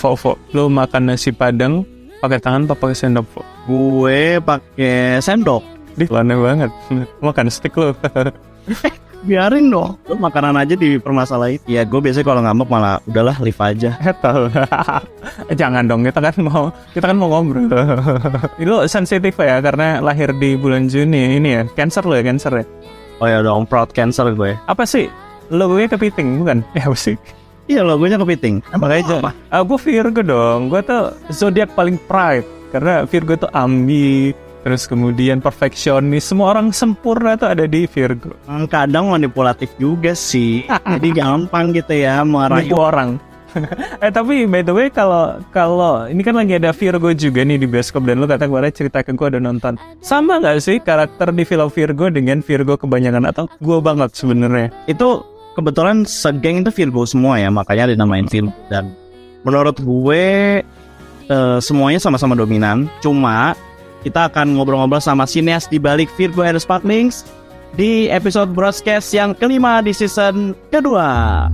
Fofo, lu makan nasi padang pakai tangan apa pakai sendok? Fo? Gue pakai sendok. Di aneh banget. Makan stick lu. Biarin dong. Lu makanan aja dipermasalahin. Ya gue biasanya kalau ngambek malah udahlah leave aja. Tahu. Eh, Jangan dong, kita kan mau kita kan mau ngobrol. Lu sensitif ya karena lahir di bulan Juni ini ya. Cancer lo ya, cancer ya. Oh ya dong, proud cancer gue. Apa sih? Logonya kepiting bukan? Eh apa sih? Iya logonya kepiting. Makanya ah, gue Virgo dong. Gue tuh zodiak paling pride karena Virgo tuh ambi, terus kemudian perfeksionis. Semua orang sempurna tuh ada di Virgo. Hmm, Kadang manipulatif juga sih. Jadi gampang gitu ya marahin Nipu orang. eh tapi by the way kalau kalau ini kan lagi ada Virgo juga nih di bioskop dan lu kata kemarin cerita ke gue ada nonton sama nggak sih karakter di film Virgo dengan Virgo kebanyakan atau gue banget sebenarnya itu kebetulan segeng itu Virgo semua ya makanya dinamain film dan menurut gue eh, semuanya sama-sama dominan cuma kita akan ngobrol-ngobrol sama sineas di balik Virgo and Sparklings di episode broadcast yang kelima di season kedua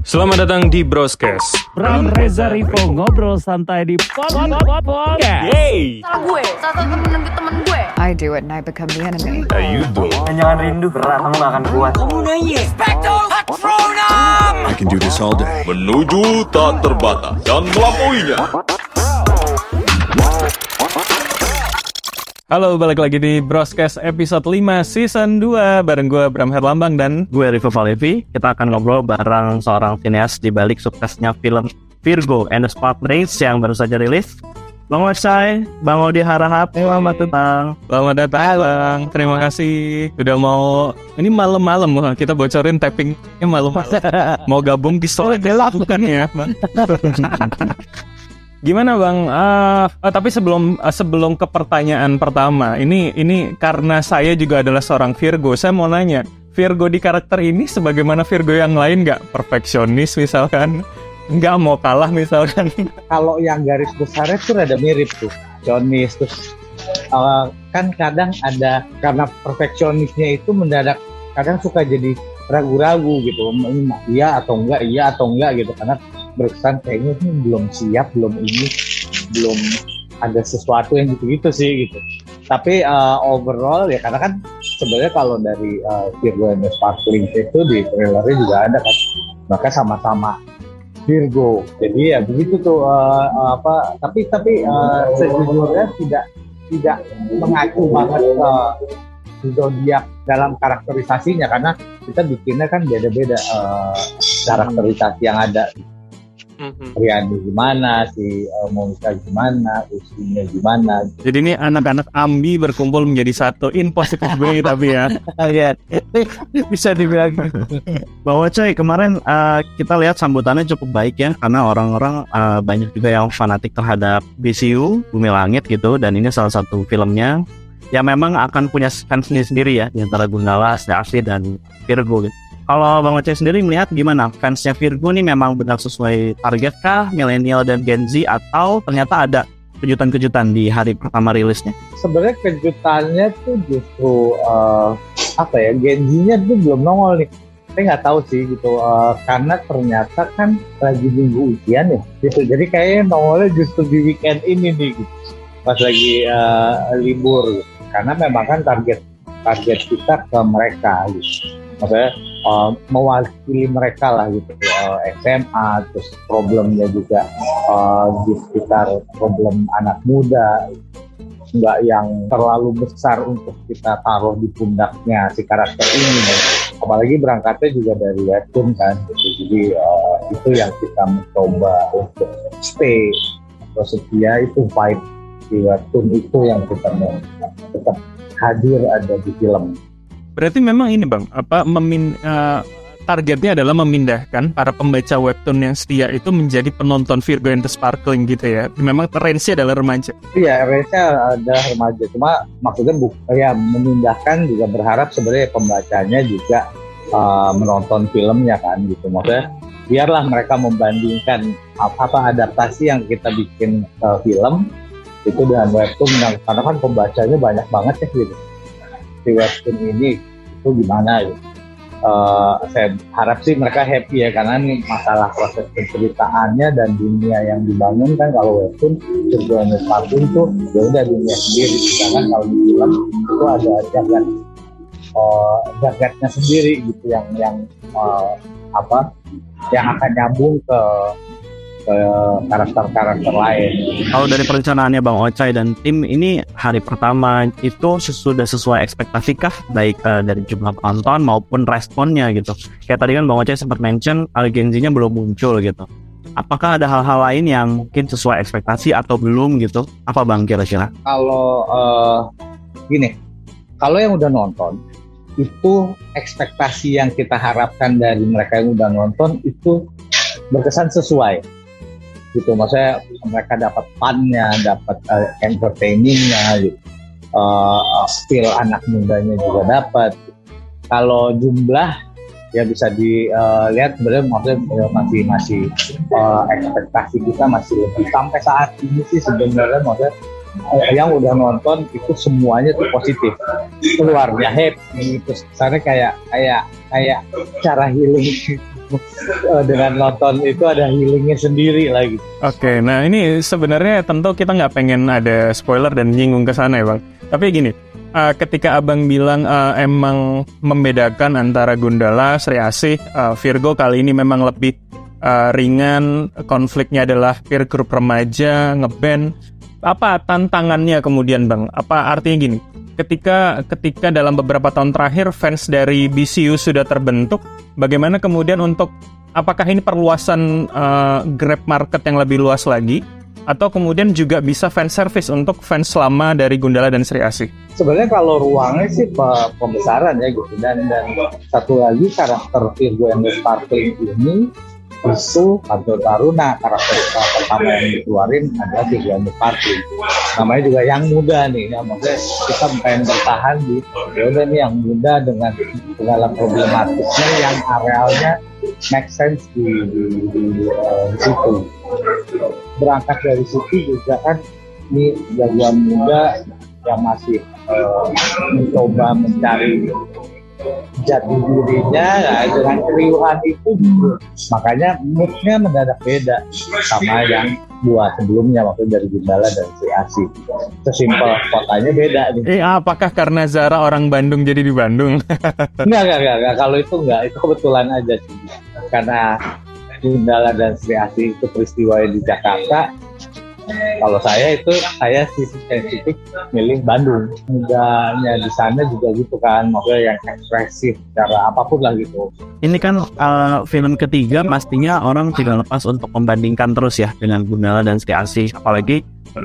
Selamat datang di Broscast. Bram Reza Rivo ngobrol santai di podcast. salah gue salah satu temen temen gue I do it and I become the enemy. Jangan rindu berat, kamu gak akan kuat. I can do this all day. menuju tak terbatas dan melampauinya. Halo, balik lagi di Broscast episode 5 season 2 bareng gue Bram Herlambang dan gue Rivo Valevi kita akan ngobrol bareng seorang sineas di balik suksesnya film Virgo and the Sparklings yang baru saja rilis Bang Wasai, Bang Odi Harahap, selamat datang. selamat datang. Bang. Terima kasih. Udah mau ini malam-malam kita bocorin tappingnya malam mau gabung di sore bukan ya Bang? Gimana Bang? Ah, ah, tapi sebelum ah, sebelum ke pertanyaan pertama, ini ini karena saya juga adalah seorang Virgo, saya mau nanya, Virgo di karakter ini sebagaimana Virgo yang lain nggak? Perfeksionis misalkan, nggak mau kalah misalkan? Kalau yang garis besarnya tuh rada mirip tuh. Perfeksionis terus eh, kan kadang ada karena perfeksionisnya itu mendadak kadang suka jadi ragu-ragu gitu. Iya atau enggak, iya atau enggak gitu karena berkesan kayaknya ini belum siap, belum ini, belum ada sesuatu yang gitu-gitu sih gitu. Tapi eh, overall ya karena kan sebenarnya kalau dari eh, Virgo and the Sparkling itu di trailernya juga ada kan. Maka sama-sama Virgo. Jadi ya begitu tuh eh, apa tapi tapi eh, sejujurnya tidak tidak mengacu banget ke zodiak dalam karakterisasinya karena kita bikinnya kan beda-beda eh, karakterisasi yang ada. Riani gimana, si eh, Monica gimana, usinya gimana. Jadi ini anak-anak ambi berkumpul menjadi satu in positive way tapi ya. Iya, bisa dibilang. Bahwa coy kemarin uh, kita lihat sambutannya cukup baik ya karena orang-orang uh, banyak juga yang fanatik terhadap BCU Bumi Langit gitu dan ini salah satu filmnya yang memang akan punya fansnya sendiri ya di antara Gundala, Asli dan Virgo gitu. Kalau Bang Oce sendiri melihat gimana? Fansnya Virgo nih memang benar sesuai target kah? Milenial dan Gen Z? Atau ternyata ada kejutan-kejutan di hari pertama rilisnya? sebenarnya kejutannya tuh justru eh, apa ya Genjinya tuh belum nongol nih. Saya nggak tahu sih gitu eh, karena ternyata kan lagi minggu ujian ya. Gitu jadi kayaknya nongolnya justru di weekend ini nih gitu. Pas lagi eh, libur. Gitu. karena memang kan target target kita ke mereka gitu. Maksudnya eh, mewakili mereka lah gitu. Eh, SMA terus problemnya juga eh, di sekitar problem anak muda. Nggak yang terlalu besar untuk kita taruh di pundaknya si karakter ini. Apalagi berangkatnya juga dari webtoon kan. Gitu. jadi eh, itu yang kita mencoba untuk stay. Atau setia itu vibe di webtoon itu yang kita mau. Tetap hadir ada di film Berarti memang ini Bang, apa memin eh, targetnya adalah memindahkan para pembaca webtoon yang setia itu menjadi penonton Virgo and the Sparkling gitu ya. Memang range-nya adalah remaja. Iya, range-nya adalah remaja. Cuma maksudnya bu ya memindahkan juga berharap sebenarnya pembacanya juga uh, menonton filmnya kan gitu. Maksudnya biarlah mereka membandingkan apa, apa adaptasi yang kita bikin ke film itu dengan webtoon yang karena kan pembacanya banyak banget ya gitu. Di webtoon ini itu gimana gitu. eh, saya harap sih mereka happy ya karena ini masalah proses penceritaannya dan dunia yang dibangun kan kalau webtoon the Sparkling tuh ya udah dunia sendiri sedangkan kalau di film itu ada jagat eh, jagatnya sendiri gitu yang yang eh, apa yang akan nyambung ke ke karakter-karakter lain. Kalau dari perencanaannya Bang Ocai dan tim ini hari pertama itu sudah sesuai ekspektasi kah baik eh, dari jumlah penonton maupun responnya gitu. Kayak tadi kan Bang Ocai sempat mention urgensinya belum muncul gitu. Apakah ada hal-hal lain yang mungkin sesuai ekspektasi atau belum gitu? Apa Bang kira-kira? Kalau eh, gini, kalau yang udah nonton itu ekspektasi yang kita harapkan dari mereka yang udah nonton itu berkesan sesuai gitu. Maksudnya mereka dapat funnya dapat uh, entertainingnya gitu. Uh, feel anak mudanya juga dapat. Kalau jumlah ya bisa dilihat sebenarnya maksudnya ya masih masih uh, ekspektasi kita masih lebih. Sampai saat ini sih sebenarnya maksudnya uh, yang udah nonton itu semuanya tuh positif. Keluarnya happy terus sana kayak kayak kayak cara healing. uh, dengan nonton itu ada healingnya sendiri lagi. Oke, nah ini sebenarnya tentu kita nggak pengen ada spoiler dan nyinggung ke sana ya bang. Tapi gini, uh, ketika abang bilang uh, emang membedakan antara Gundala, Sri Asih, uh, Virgo kali ini memang lebih uh, ringan, konfliknya adalah peer group remaja, ngeband. Apa tantangannya kemudian bang? Apa artinya gini? Ketika ketika dalam beberapa tahun terakhir fans dari BCU sudah terbentuk, bagaimana kemudian untuk apakah ini perluasan uh, grab market yang lebih luas lagi atau kemudian juga bisa fan service untuk fans lama dari Gundala dan Sri Asih? Sebenarnya kalau ruangnya sih pe- pembesaran ya gitu dan dan satu lagi karakter Virgo yang Sparkling ini itu Panto Taruna karakter pertama yang dikeluarin adalah the Sparkling namanya juga yang muda nih ya maksudnya kita pengen bertahan di ya udah nih yang muda dengan segala problematiknya yang arealnya make sense di di, di, eh, di situ. Berangkat dari situ juga kan ini jagoan muda yang masih eh, mencoba mencari jati dirinya nah, dengan keriuhan itu makanya moodnya mendadak beda sama yang dua sebelumnya waktu dari Gundala dan Sri Asih sesimpel kotanya beda nih Eh, apakah karena Zara orang Bandung jadi di Bandung? enggak, enggak, enggak, enggak. kalau itu enggak itu kebetulan aja sih karena Gundala dan Sri Asih itu peristiwa di Jakarta kalau saya itu saya sisi spesifik milih Bandung. Mudanya di sana juga gitu kan maksudnya yang ekspresif cara apa pun lah gitu. Ini kan uh, film ketiga pastinya orang tidak lepas untuk membandingkan terus ya dengan Gundala dan Sri Asih. Apalagi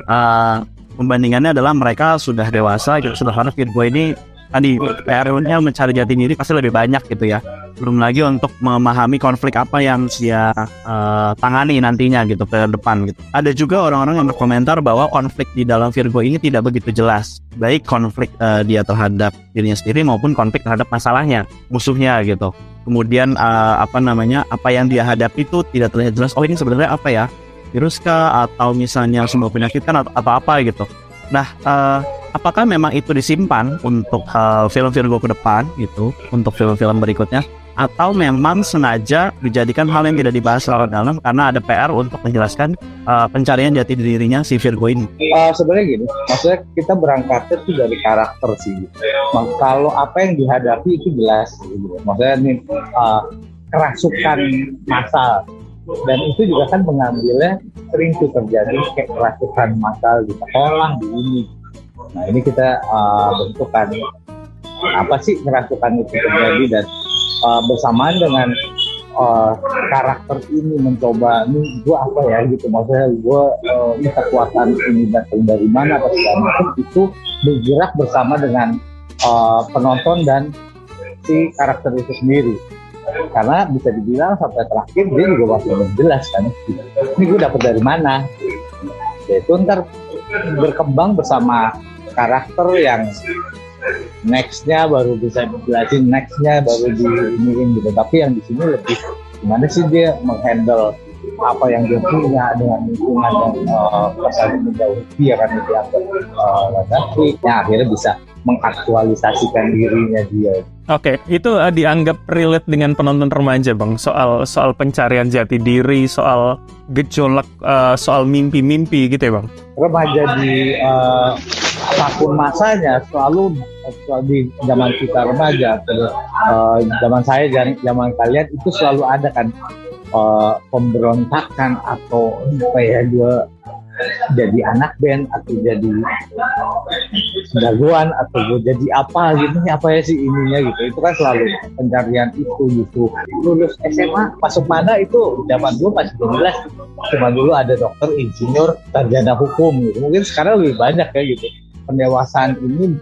uh, pembandingannya adalah mereka sudah dewasa gitu. Sudah harus Virgo ini tadi PR-nya mencari jati diri pasti lebih banyak gitu ya. Belum lagi untuk memahami konflik apa yang dia uh, tangani nantinya gitu ke depan gitu. Ada juga orang-orang yang berkomentar bahwa konflik di dalam Virgo ini tidak begitu jelas. Baik konflik uh, dia terhadap dirinya sendiri maupun konflik terhadap masalahnya musuhnya gitu. Kemudian uh, apa namanya apa yang dia hadapi itu tidak terlihat jelas. Oh ini sebenarnya apa ya? Virus kah? Atau misalnya sebuah penyakit kan? Atau, atau apa gitu nah uh, apakah memang itu disimpan untuk uh, film Virgo ke depan gitu untuk film-film berikutnya atau memang sengaja dijadikan hal yang tidak dibahas secara dalam karena ada PR untuk menjelaskan uh, pencarian jati dirinya si Virgo ini. Uh, sebenarnya gini, maksudnya kita berangkatnya tuh dari karakter sih. Mak- Kalau apa yang dihadapi itu jelas, gitu. maksudnya nih uh, kerasukan massal dan itu juga kan mengambilnya sering tuh terjadi kayak kerasukan massal di sekolah di ini. Nah ini kita uh, bentukan apa sih kerasukan itu terjadi dan uh, bersamaan dengan uh, karakter ini mencoba ini gue apa ya? Gitu. Maksudnya gue uh, ini kekuatan ini datang dari mana atau segala itu bergerak bersama dengan uh, penonton dan si karakter itu sendiri karena bisa dibilang sampai terakhir dia juga masih belum jelas kan. Ini gue dapet dari mana? Ya itu ntar berkembang bersama karakter yang nextnya baru bisa dijelasin nextnya baru di iniin gitu. Tapi yang di sini lebih gimana sih dia menghandle apa yang dia punya dengan lingkungan yang uh, saling menjauhi dia kan dianggap uh, ya akhirnya bisa mengaktualisasikan dirinya dia Oke, itu uh, dianggap relate dengan penonton remaja, Bang. Soal soal pencarian jati diri, soal gejolak, uh, soal mimpi-mimpi gitu ya, Bang. remaja di uh, apa pun masanya selalu di zaman kita remaja uh, zaman saya dan zaman kalian itu selalu ada kan uh, pemberontakan atau apa ya gue jadi anak band atau jadi jagoan atau jadi apa gitu apa ya sih ininya gitu. Itu kan selalu pencarian itu gitu. Lulus SMA masuk mana itu? Zaman dulu masih belum jelas. Cuma dulu ada dokter insinyur sarjana hukum gitu. Mungkin sekarang lebih banyak ya gitu. Pendewasaan ini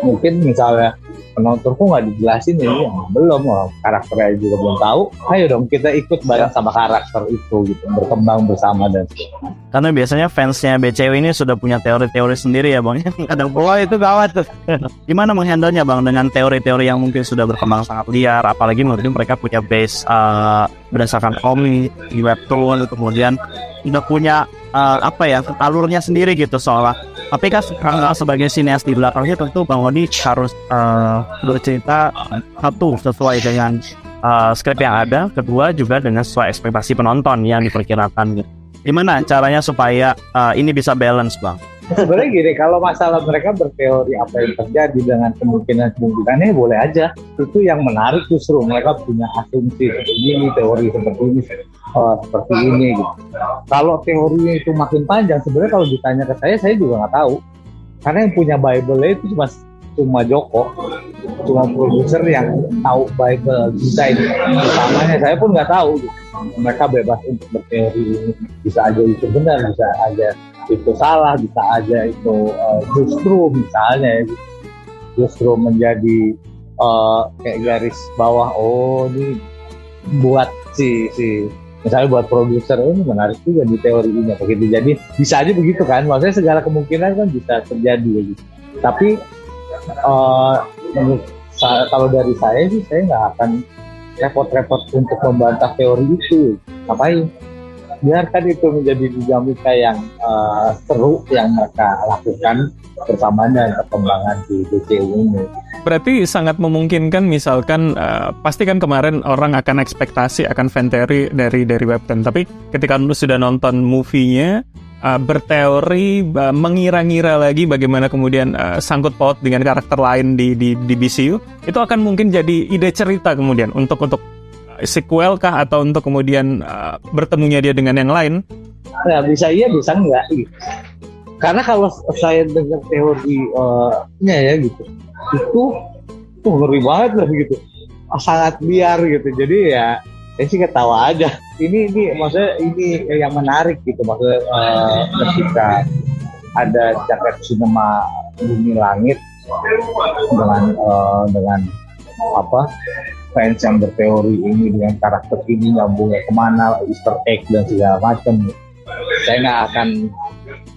mungkin misalnya penonton kok nggak dijelasin ya iya, belum. Oh, karakternya juga belum tahu. Ayo dong kita ikut bareng sama karakter itu gitu berkembang bersama dan Karena biasanya fansnya BCW ini sudah punya teori-teori sendiri ya bang. Kadang wah itu gawat tuh. Gimana menghandlenya bang dengan teori-teori yang mungkin sudah berkembang sangat liar, apalagi mungkin mereka punya base uh, berdasarkan komik, di webtoon, kemudian udah punya uh, apa ya alurnya sendiri gitu soalnya. Tapi kan sekarang sebagai sineas di belakangnya tentu Bang Odi harus uh, bercerita satu sesuai dengan uh, skrip yang ada, kedua juga dengan sesuai ekspektasi penonton yang diperkirakan. Gitu. Gimana caranya supaya uh, ini bisa balance bang? sebenarnya gini kalau masalah mereka berteori apa yang terjadi dengan kemungkinan kemungkinannya boleh aja itu yang menarik justru mereka punya asumsi ini teori seperti ini uh, seperti ini gitu kalau teorinya itu makin panjang sebenarnya kalau ditanya ke saya saya juga nggak tahu karena yang punya Bible itu cuma cuma Joko cuma produser yang tahu Bible desain utamanya saya pun nggak tahu gitu. Mereka bebas untuk berteori bisa aja itu benar bisa aja itu salah bisa aja itu uh, justru misalnya ya, justru menjadi uh, kayak garis bawah oh ini buat si si misalnya buat produser oh, ini menarik juga di teori ini begitu jadi bisa aja begitu kan? Maksudnya segala kemungkinan kan bisa terjadi gitu. Tapi uh, menurut kalau dari saya sih saya nggak akan repot-repot untuk membantah teori itu. Ngapain? Biarkan itu menjadi dinamika yang uh, seru yang mereka lakukan bersamaan dengan perkembangan di DCU ini. Berarti sangat memungkinkan misalkan uh, pasti kan kemarin orang akan ekspektasi akan fan theory dari dari webtoon, tapi ketika lu sudah nonton movie-nya uh, berteori uh, mengira-ngira lagi bagaimana kemudian uh, sangkut paut dengan karakter lain di di di BCU itu akan mungkin jadi ide cerita kemudian untuk untuk sequel kah atau untuk kemudian uh, bertemunya dia dengan yang lain? Ya bisa iya bisa enggak. Karena kalau saya dengar teorinya ya gitu, itu tuh ngeri banget lah gitu, sangat liar gitu. Jadi ya saya sih ketawa aja. Ini ini maksudnya ini yang menarik gitu maksudnya uh, ketika ada jaket sinema bumi langit dengan uh, dengan apa fans yang berteori ini dengan karakter ini nyambungnya ke mana Easter egg dan segala macam saya nggak akan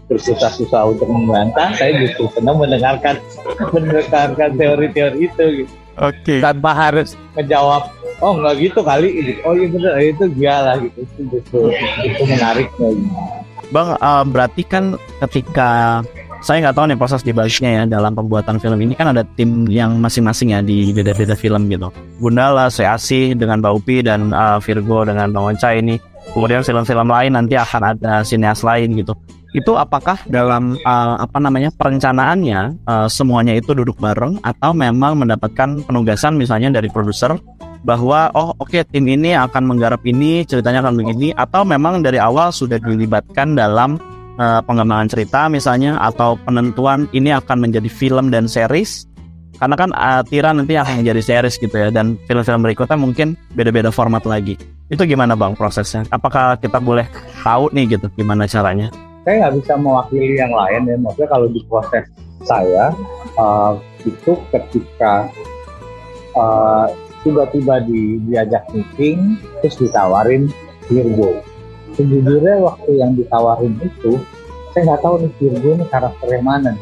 bersusah-susah untuk membantah saya justru senang mendengarkan mendengarkan teori-teori itu gitu. Oke okay. tanpa harus menjawab oh nggak gitu kali oh iya benar itu dia lah gitu itu justru itu menariknya gitu. bang uh, berarti kan ketika saya nggak tahu nih proses dibaliknya ya dalam pembuatan film ini kan ada tim yang masing-masing ya di beda-beda film gitu. Gundala, Seasi dengan Mbak Upi dan uh, Virgo dengan Bang Onca ini. Kemudian film-film lain nanti akan ada sineas lain gitu. Itu apakah dalam uh, apa namanya perencanaannya uh, semuanya itu duduk bareng atau memang mendapatkan penugasan misalnya dari produser bahwa oh oke okay, tim ini akan menggarap ini ceritanya akan begini atau memang dari awal sudah dilibatkan dalam uh, pengembangan cerita misalnya atau penentuan ini akan menjadi film dan series? Karena kan uh, Tira nanti akan menjadi series gitu ya dan film-film berikutnya mungkin beda-beda format lagi. Itu gimana bang prosesnya? Apakah kita boleh tahu nih gitu gimana caranya saya nggak bisa mewakili yang lain ya. Maksudnya kalau di proses saya uh, itu ketika uh, tiba-tiba di, diajak meeting terus ditawarin Virgo. Sejujurnya waktu yang ditawarin itu saya nggak tahu nih Virgo ini karakternya mana.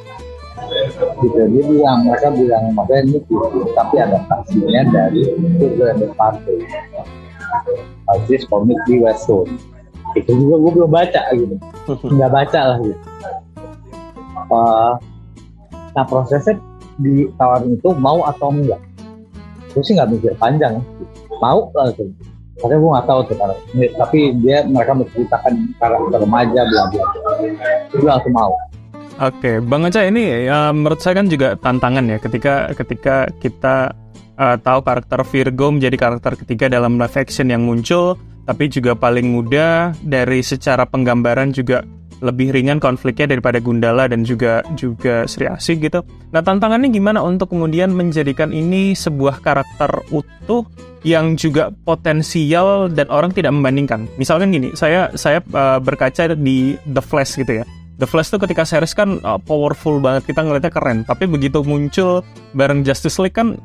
Gitu. Dia bilang mereka bilang makanya ini Virgo tapi adaptasinya dari Virgo the Party Aziz komik di Westwood itu juga gue belum baca gitu nggak baca lah gitu uh, nah prosesnya ditawarin itu mau atau enggak gue sih nggak mikir panjang mau lah tuh Padahal gue nggak tahu tuh karakter. Tapi dia mereka menceritakan karakter remaja bla bla. Gue langsung mau. Oke, Bang Aca ini ya, menurut saya kan juga tantangan ya ketika ketika kita uh, tahu karakter Virgo menjadi karakter ketiga dalam live action yang muncul, tapi juga paling muda dari secara penggambaran juga lebih ringan konfliknya daripada Gundala dan juga juga Sri Asih gitu. Nah tantangannya gimana untuk kemudian menjadikan ini sebuah karakter utuh yang juga potensial dan orang tidak membandingkan. Misalkan gini, saya saya uh, berkaca di The Flash gitu ya. The Flash tuh ketika series kan uh, powerful banget, kita ngeliatnya keren. Tapi begitu muncul bareng Justice League kan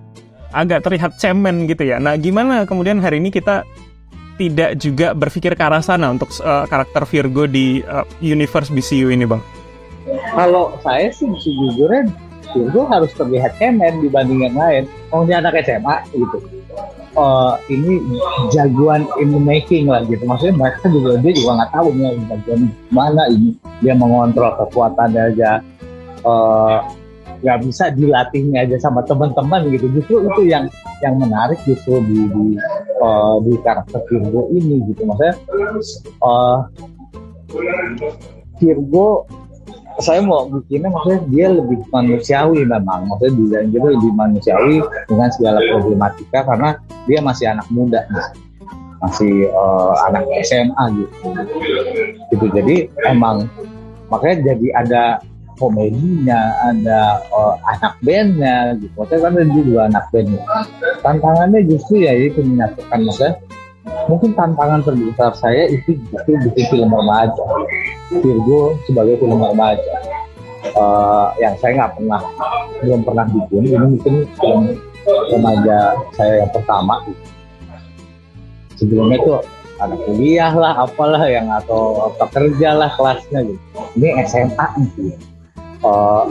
agak terlihat cemen gitu ya. Nah gimana kemudian hari ini kita tidak juga berpikir ke arah sana untuk uh, karakter Virgo di uh, universe BCU ini, Bang? Kalau saya sih sejujurnya Virgo harus terlihat cemen dibanding yang lain. Dia anak SMA gitu. Uh, ini jagoan in the making lah gitu. Maksudnya mereka juga dia juga nggak tahu nih jagoan mana ini. Dia mengontrol kekuatannya aja. Uh, nggak bisa dilatihnya aja sama teman-teman gitu. Justru itu yang yang menarik justru di di, uh, di karakter Virgo ini gitu. Maksudnya uh, Virgo saya mau bikinnya maksudnya dia lebih manusiawi memang. Maksudnya desain dia lebih manusiawi dengan segala problematika karena dia masih anak muda nih. Masih uh, anak SMA gitu. Gitu jadi emang makanya jadi ada komedinya, ada uh, anak bandnya gitu. Maksudnya kan ada juga anak bandnya. Tantangannya justru ya itu menyatukan maksudnya mungkin tantangan terbesar saya itu justru bikin film remaja. Virgo sebagai film remaja. Uh, yang saya nggak pernah belum pernah bikin ini mungkin film remaja saya yang pertama sebelumnya tuh anak kuliah lah apalah yang atau pekerja lah kelasnya gitu ini SMA gitu uh,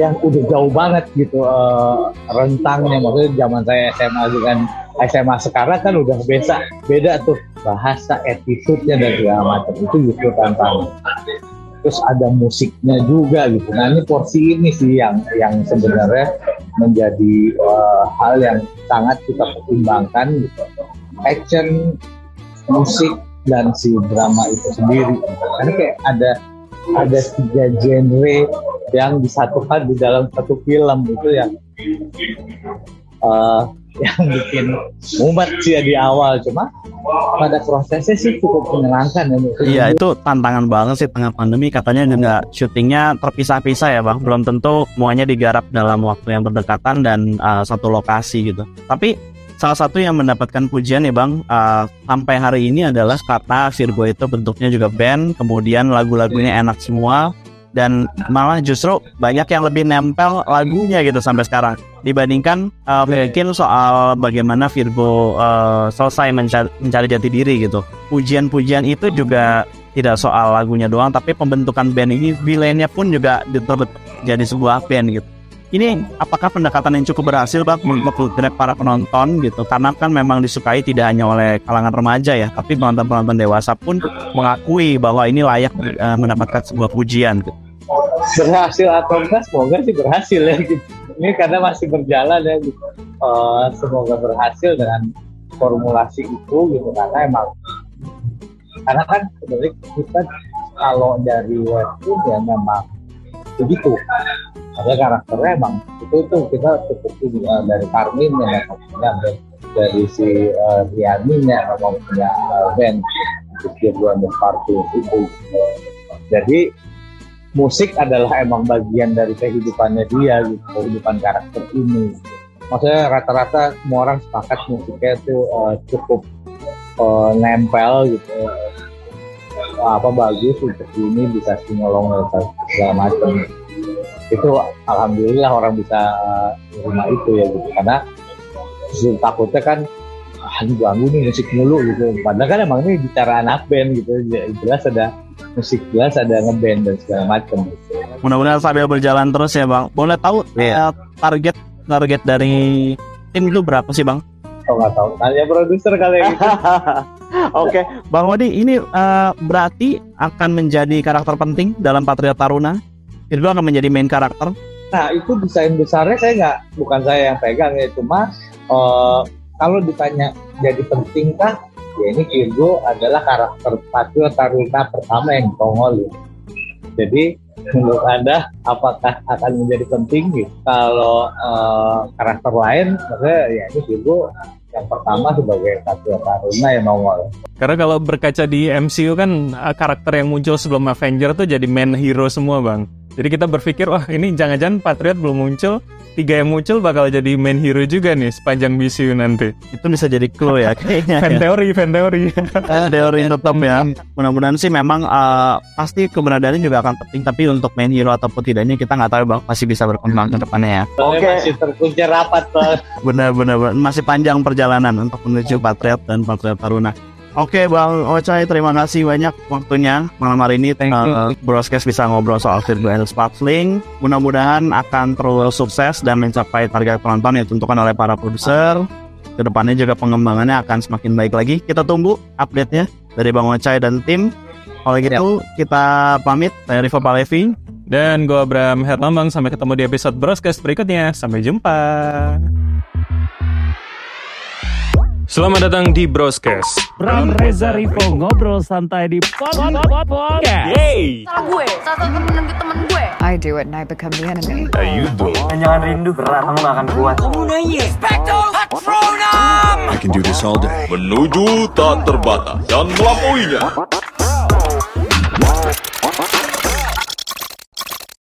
yang udah jauh banget gitu uh, rentangnya. Maksudnya zaman saya SMA dengan SMA sekarang kan udah beda beda tuh bahasa attitude-nya dan segala macam. Itu justru tantangan. Terus ada musiknya juga gitu. Nah ini porsi ini sih yang yang sebenarnya menjadi uh, hal yang sangat kita pertimbangkan gitu. Action musik dan si drama itu sendiri. Karena kayak ada ada tiga genre yang disatukan di dalam satu film itu yang uh, yang bikin mumet sih ya di awal cuma pada prosesnya sih cukup menyenangkan ya Iya itu tantangan banget sih tengah pandemi. Katanya juga syutingnya terpisah-pisah ya bang? Belum tentu semuanya digarap dalam waktu yang berdekatan dan uh, satu lokasi gitu. Tapi salah satu yang mendapatkan pujian ya bang uh, sampai hari ini adalah kata Virgo itu bentuknya juga band kemudian lagu-lagunya enak semua dan malah justru banyak yang lebih nempel lagunya gitu sampai sekarang. Dibandingkan uh, mungkin soal bagaimana Virgo uh, selesai mencari, mencari jati diri gitu. Pujian-pujian itu juga tidak soal lagunya doang tapi pembentukan band ini villainnya pun juga jadi sebuah band gitu ini apakah pendekatan yang cukup berhasil bang untuk para penonton gitu karena kan memang disukai tidak hanya oleh kalangan remaja ya tapi penonton-penonton dewasa pun mengakui bahwa ini layak uh, mendapatkan sebuah pujian gitu. berhasil atau enggak semoga sih berhasil ya gitu. ini karena masih berjalan ya gitu. uh, semoga berhasil dengan formulasi itu gitu karena emang karena kan sebenarnya kita kalau dari webtoon ya memang begitu ada karakternya emang itu itu kita cukup uh, dari Karmin ya dari, dari si uh, Rianinya memang punya uh, band dan Party itu. Jadi musik adalah emang bagian dari kehidupannya dia gitu kehidupan karakter ini. Maksudnya rata-rata semua orang sepakat musiknya itu uh, cukup uh, nempel gitu. Apa bagus untuk ini bisa sinolong dan segala macam itu alhamdulillah orang bisa uh, terima itu ya gitu. Karena takutnya kan ah ganggu nih musik mulu gitu. Padahal kan emang ini bicara anak band gitu. Jelas ada musik jelas ada ngeband dan segala macam mudah-mudahan sambil berjalan terus ya bang. Boleh tahu yeah. uh, target target dari tim itu berapa sih bang? Oh nggak tahu, tanya produser kali gitu. Oke, okay. Bang Wadi, ini uh, berarti akan menjadi karakter penting dalam Patriot Taruna Virgo akan menjadi main karakter Nah itu desain besarnya saya nggak, bukan saya yang pegang ya, cuma eh, kalau ditanya jadi pentingkah, ya ini Virgo adalah karakter Patrio Taruna pertama yang ditongolin. Jadi menurut anda apakah akan menjadi penting gitu? Kalau eh, karakter lain, maksudnya ya ini Virgo yang pertama sebagai Patrio Taruna yang nongol. Karena kalau berkaca di MCU kan uh, karakter yang muncul sebelum Avenger tuh jadi main hero semua bang. Jadi kita berpikir wah ini jangan-jangan Patriot belum muncul, tiga yang muncul bakal jadi main hero juga nih sepanjang MCU nanti. Itu bisa jadi clue ya kayaknya. Fan ya. teori, fan teori. Eh, teori tetap ya. Mudah-mudahan sih memang eh, pasti keberadaannya juga akan penting. Tapi untuk main hero ataupun tidaknya kita nggak tahu bang. Masih bisa berkembang ke depannya ya. Oke. Masih terkunci rapat Bang. Benar-benar masih panjang perjalanan untuk menuju Patriot dan Patriot Taruna. Oke Bang Ocai, terima kasih banyak waktunya malam hari ini. Thank you. Uh, Broadcast bisa ngobrol soal Virgo and Sparkling. Mudah-mudahan akan terus sukses dan mencapai target penonton yang ditentukan oleh para produser. Ke depannya juga pengembangannya akan semakin baik lagi. Kita tunggu update-nya dari Bang Ocai dan tim. Kalau gitu kita pamit. Saya Riva Palevi. Dan gue Abraham Herlambang, sampai ketemu di episode broadcast berikutnya. Sampai jumpa. Selamat datang di Broscast. Bram Reza Rivo ngobrol santai di Pod Pod Pod Podcast. Hey, Salah gue, salah satu temen temen gue. I do it and I become the enemy. how you doing? I can do this all day. Menuju tak terbatas dan melampauinya.